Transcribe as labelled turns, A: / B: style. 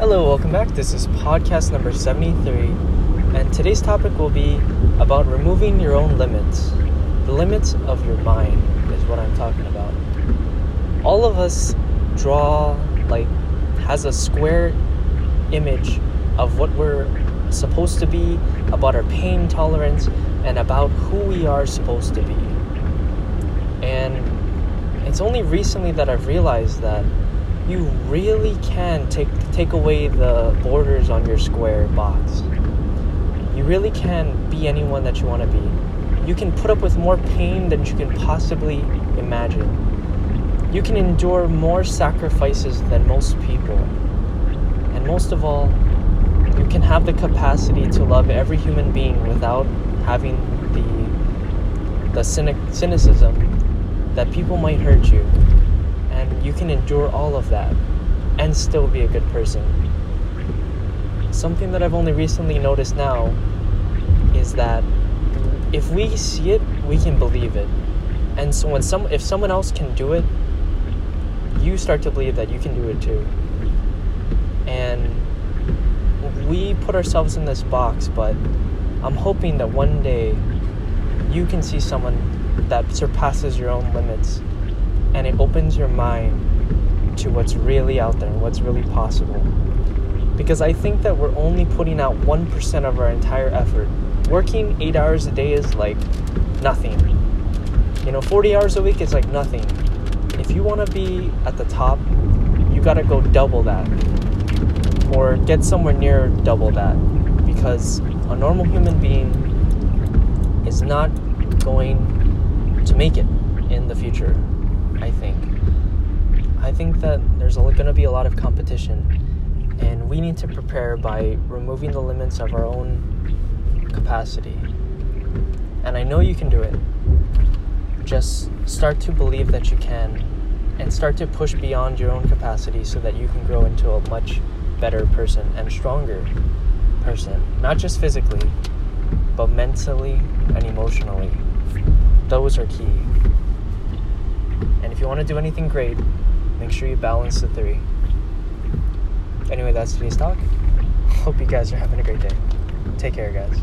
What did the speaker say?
A: Hello, welcome back. This is podcast number 73, and today's topic will be about removing your own limits. The limits of your mind is what I'm talking about. All of us draw, like, has a square image of what we're supposed to be, about our pain tolerance, and about who we are supposed to be. And it's only recently that I've realized that you really can take take away the borders on your square box. You really can be anyone that you want to be. You can put up with more pain than you can possibly imagine. You can endure more sacrifices than most people. And most of all, you can have the capacity to love every human being without having the the cynic, cynicism that people might hurt you you can endure all of that and still be a good person. Something that I've only recently noticed now is that if we see it, we can believe it. And so when some if someone else can do it, you start to believe that you can do it too. And we put ourselves in this box, but I'm hoping that one day you can see someone that surpasses your own limits and it opens your mind to what's really out there and what's really possible. Because I think that we're only putting out 1% of our entire effort. Working eight hours a day is like nothing. You know, 40 hours a week is like nothing. If you want to be at the top, you got to go double that or get somewhere near double that because a normal human being is not going to make it in the future. I think. I think that there's going to be a lot of competition, and we need to prepare by removing the limits of our own capacity. And I know you can do it. Just start to believe that you can, and start to push beyond your own capacity so that you can grow into a much better person and stronger person. Not just physically, but mentally and emotionally. Those are key. And if you want to do anything great, make sure you balance the three. Anyway, that's today's talk. Hope you guys are having a great day. Take care, guys.